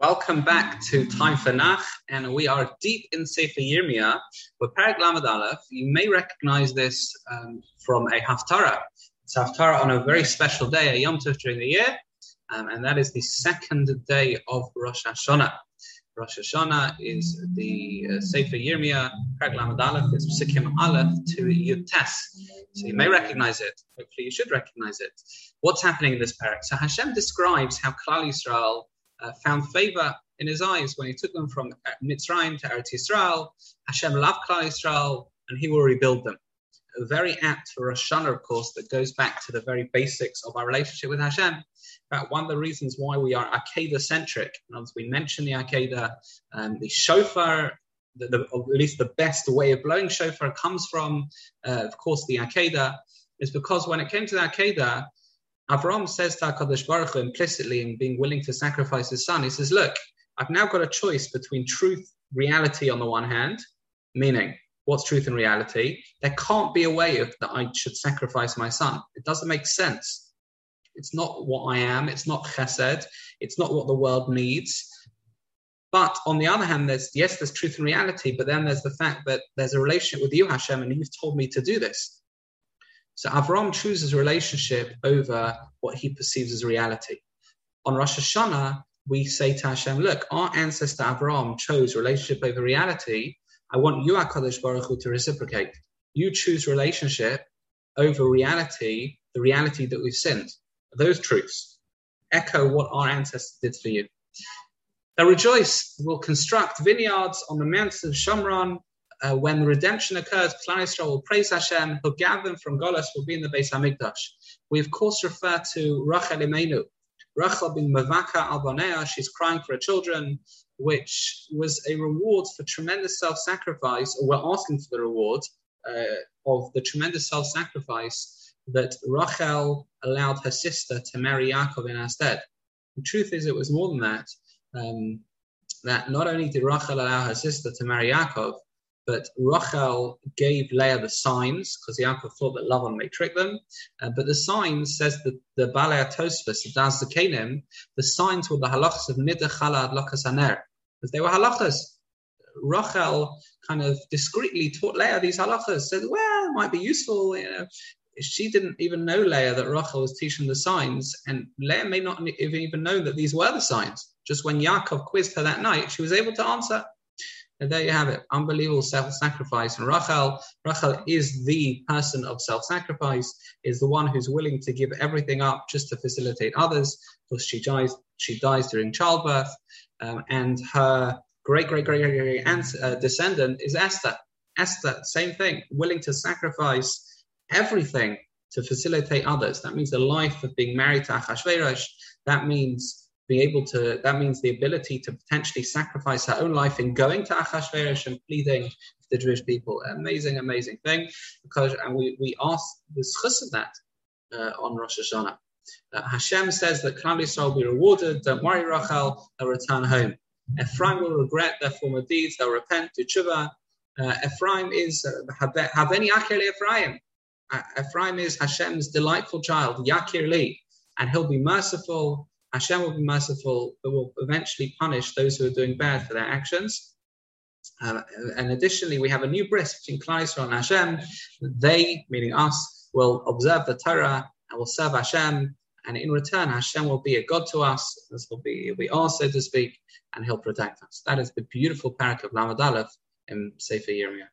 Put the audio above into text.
Welcome back to Time for Nach, and we are deep in Sefer Yirmiyah with Parak Lamed Aleph. You may recognize this um, from a Haftarah. It's Haftarah on a very special day, a Yom Tov during the year, um, and that is the second day of Rosh Hashanah. Rosh Hashanah is the uh, Sefer Yirmiyah, Parak Lamed Aleph, is Psikim Aleph to Yud Tes. So you may recognize it. Hopefully you should recognize it. What's happening in this parak? So Hashem describes how Klal Yisrael uh, found favor in his eyes when he took them from Mitzrayim to Eretz Yisrael. Hashem loved Klal Yisrael, and he will rebuild them. Very apt for Rosh Hashanah, of course, that goes back to the very basics of our relationship with Hashem. In one of the reasons why we are Akedah centric, and as we mentioned the Akedah, um, the shofar, the, the, at least the best way of blowing shofar comes from, uh, of course, the Akedah, is because when it came to the Akedah, Avram says to HaKadosh Baruch Hu implicitly in being willing to sacrifice his son, he says, look, I've now got a choice between truth, reality on the one hand, meaning what's truth and reality. There can't be a way of, that I should sacrifice my son. It doesn't make sense. It's not what I am. It's not chesed. It's not what the world needs. But on the other hand, there's yes, there's truth and reality, but then there's the fact that there's a relationship with you, Hashem, and you've told me to do this. So Avram chooses relationship over what he perceives as reality. On Rosh Hashanah, we say to Hashem, look, our ancestor Avram chose relationship over reality. I want you, HaKadosh Baruch Hu, to reciprocate. You choose relationship over reality, the reality that we've sinned. Those truths echo what our ancestors did for you. They rejoice, We'll construct vineyards on the mountains of Shomron uh, when redemption occurs, Yisrael will praise Hashem, he'll gather them from Golas, will be in the Beis Hamikdash. We of course refer to Rachel Imenu. Rachel bin Mavaka al she's crying for her children, which was a reward for tremendous self-sacrifice, or we're asking for the reward uh, of the tremendous self-sacrifice that Rachel allowed her sister to marry Yaakov in her stead. The truth is, it was more than that. Um, that not only did Rachel allow her sister to marry Yaakov, but Rachel gave Leah the signs because Yaakov thought that Lavan may trick them. Uh, but the signs, says that the Baalei Tosfos, the Zakenim, the signs were the halachas of Niddah Challah Hadlakas Haner, because they were halachas. Rachel kind of discreetly taught Leah these halachas, said, well, it might be useful, you know. She didn't even know Leah that Rachel was teaching the signs, and Leah may not have even known that these were the signs. Just when Yaakov quizzed her that night, she was able to answer. And there you have it. Unbelievable self-sacrifice. And Rachel, Rachel is the person of self-sacrifice, is the one who's willing to give everything up just to facilitate others, because she dies, she dies during childbirth. Um, and her great, great, great, great, great aunt, uh, descendant is Esther. Esther, same thing, willing to sacrifice everything to facilitate others. That means the life of being married to Achashverosh. That means being able to, that means the ability to potentially sacrifice her own life in going to Achashverosh and pleading the Jewish people. Amazing, amazing thing. Because, and we, we ask the schus of that uh, on Rosh Hashanah. Uh, Hashem says that Klal Yisrael will be rewarded. Don't worry, Rachel, they'll return home. Ephraim will regret their former deeds. They'll repent to tshuva. Uh, Ephraim is uh, Haveni Akir Ephraim. Uh, Ephraim is Hashem's delightful child, Yakir Li, and he'll be merciful Hashem will be merciful, but will eventually punish those who are doing bad for their actions. Uh, and additionally, we have a new bris between Yisrael and Hashem. They, meaning us, will observe the Torah and will serve Hashem. And in return, Hashem will be a God to us. This will be, be ours, so to speak, and he'll protect us. That is the beautiful parak of Lamed Aleph in Sefer Yirmiyah.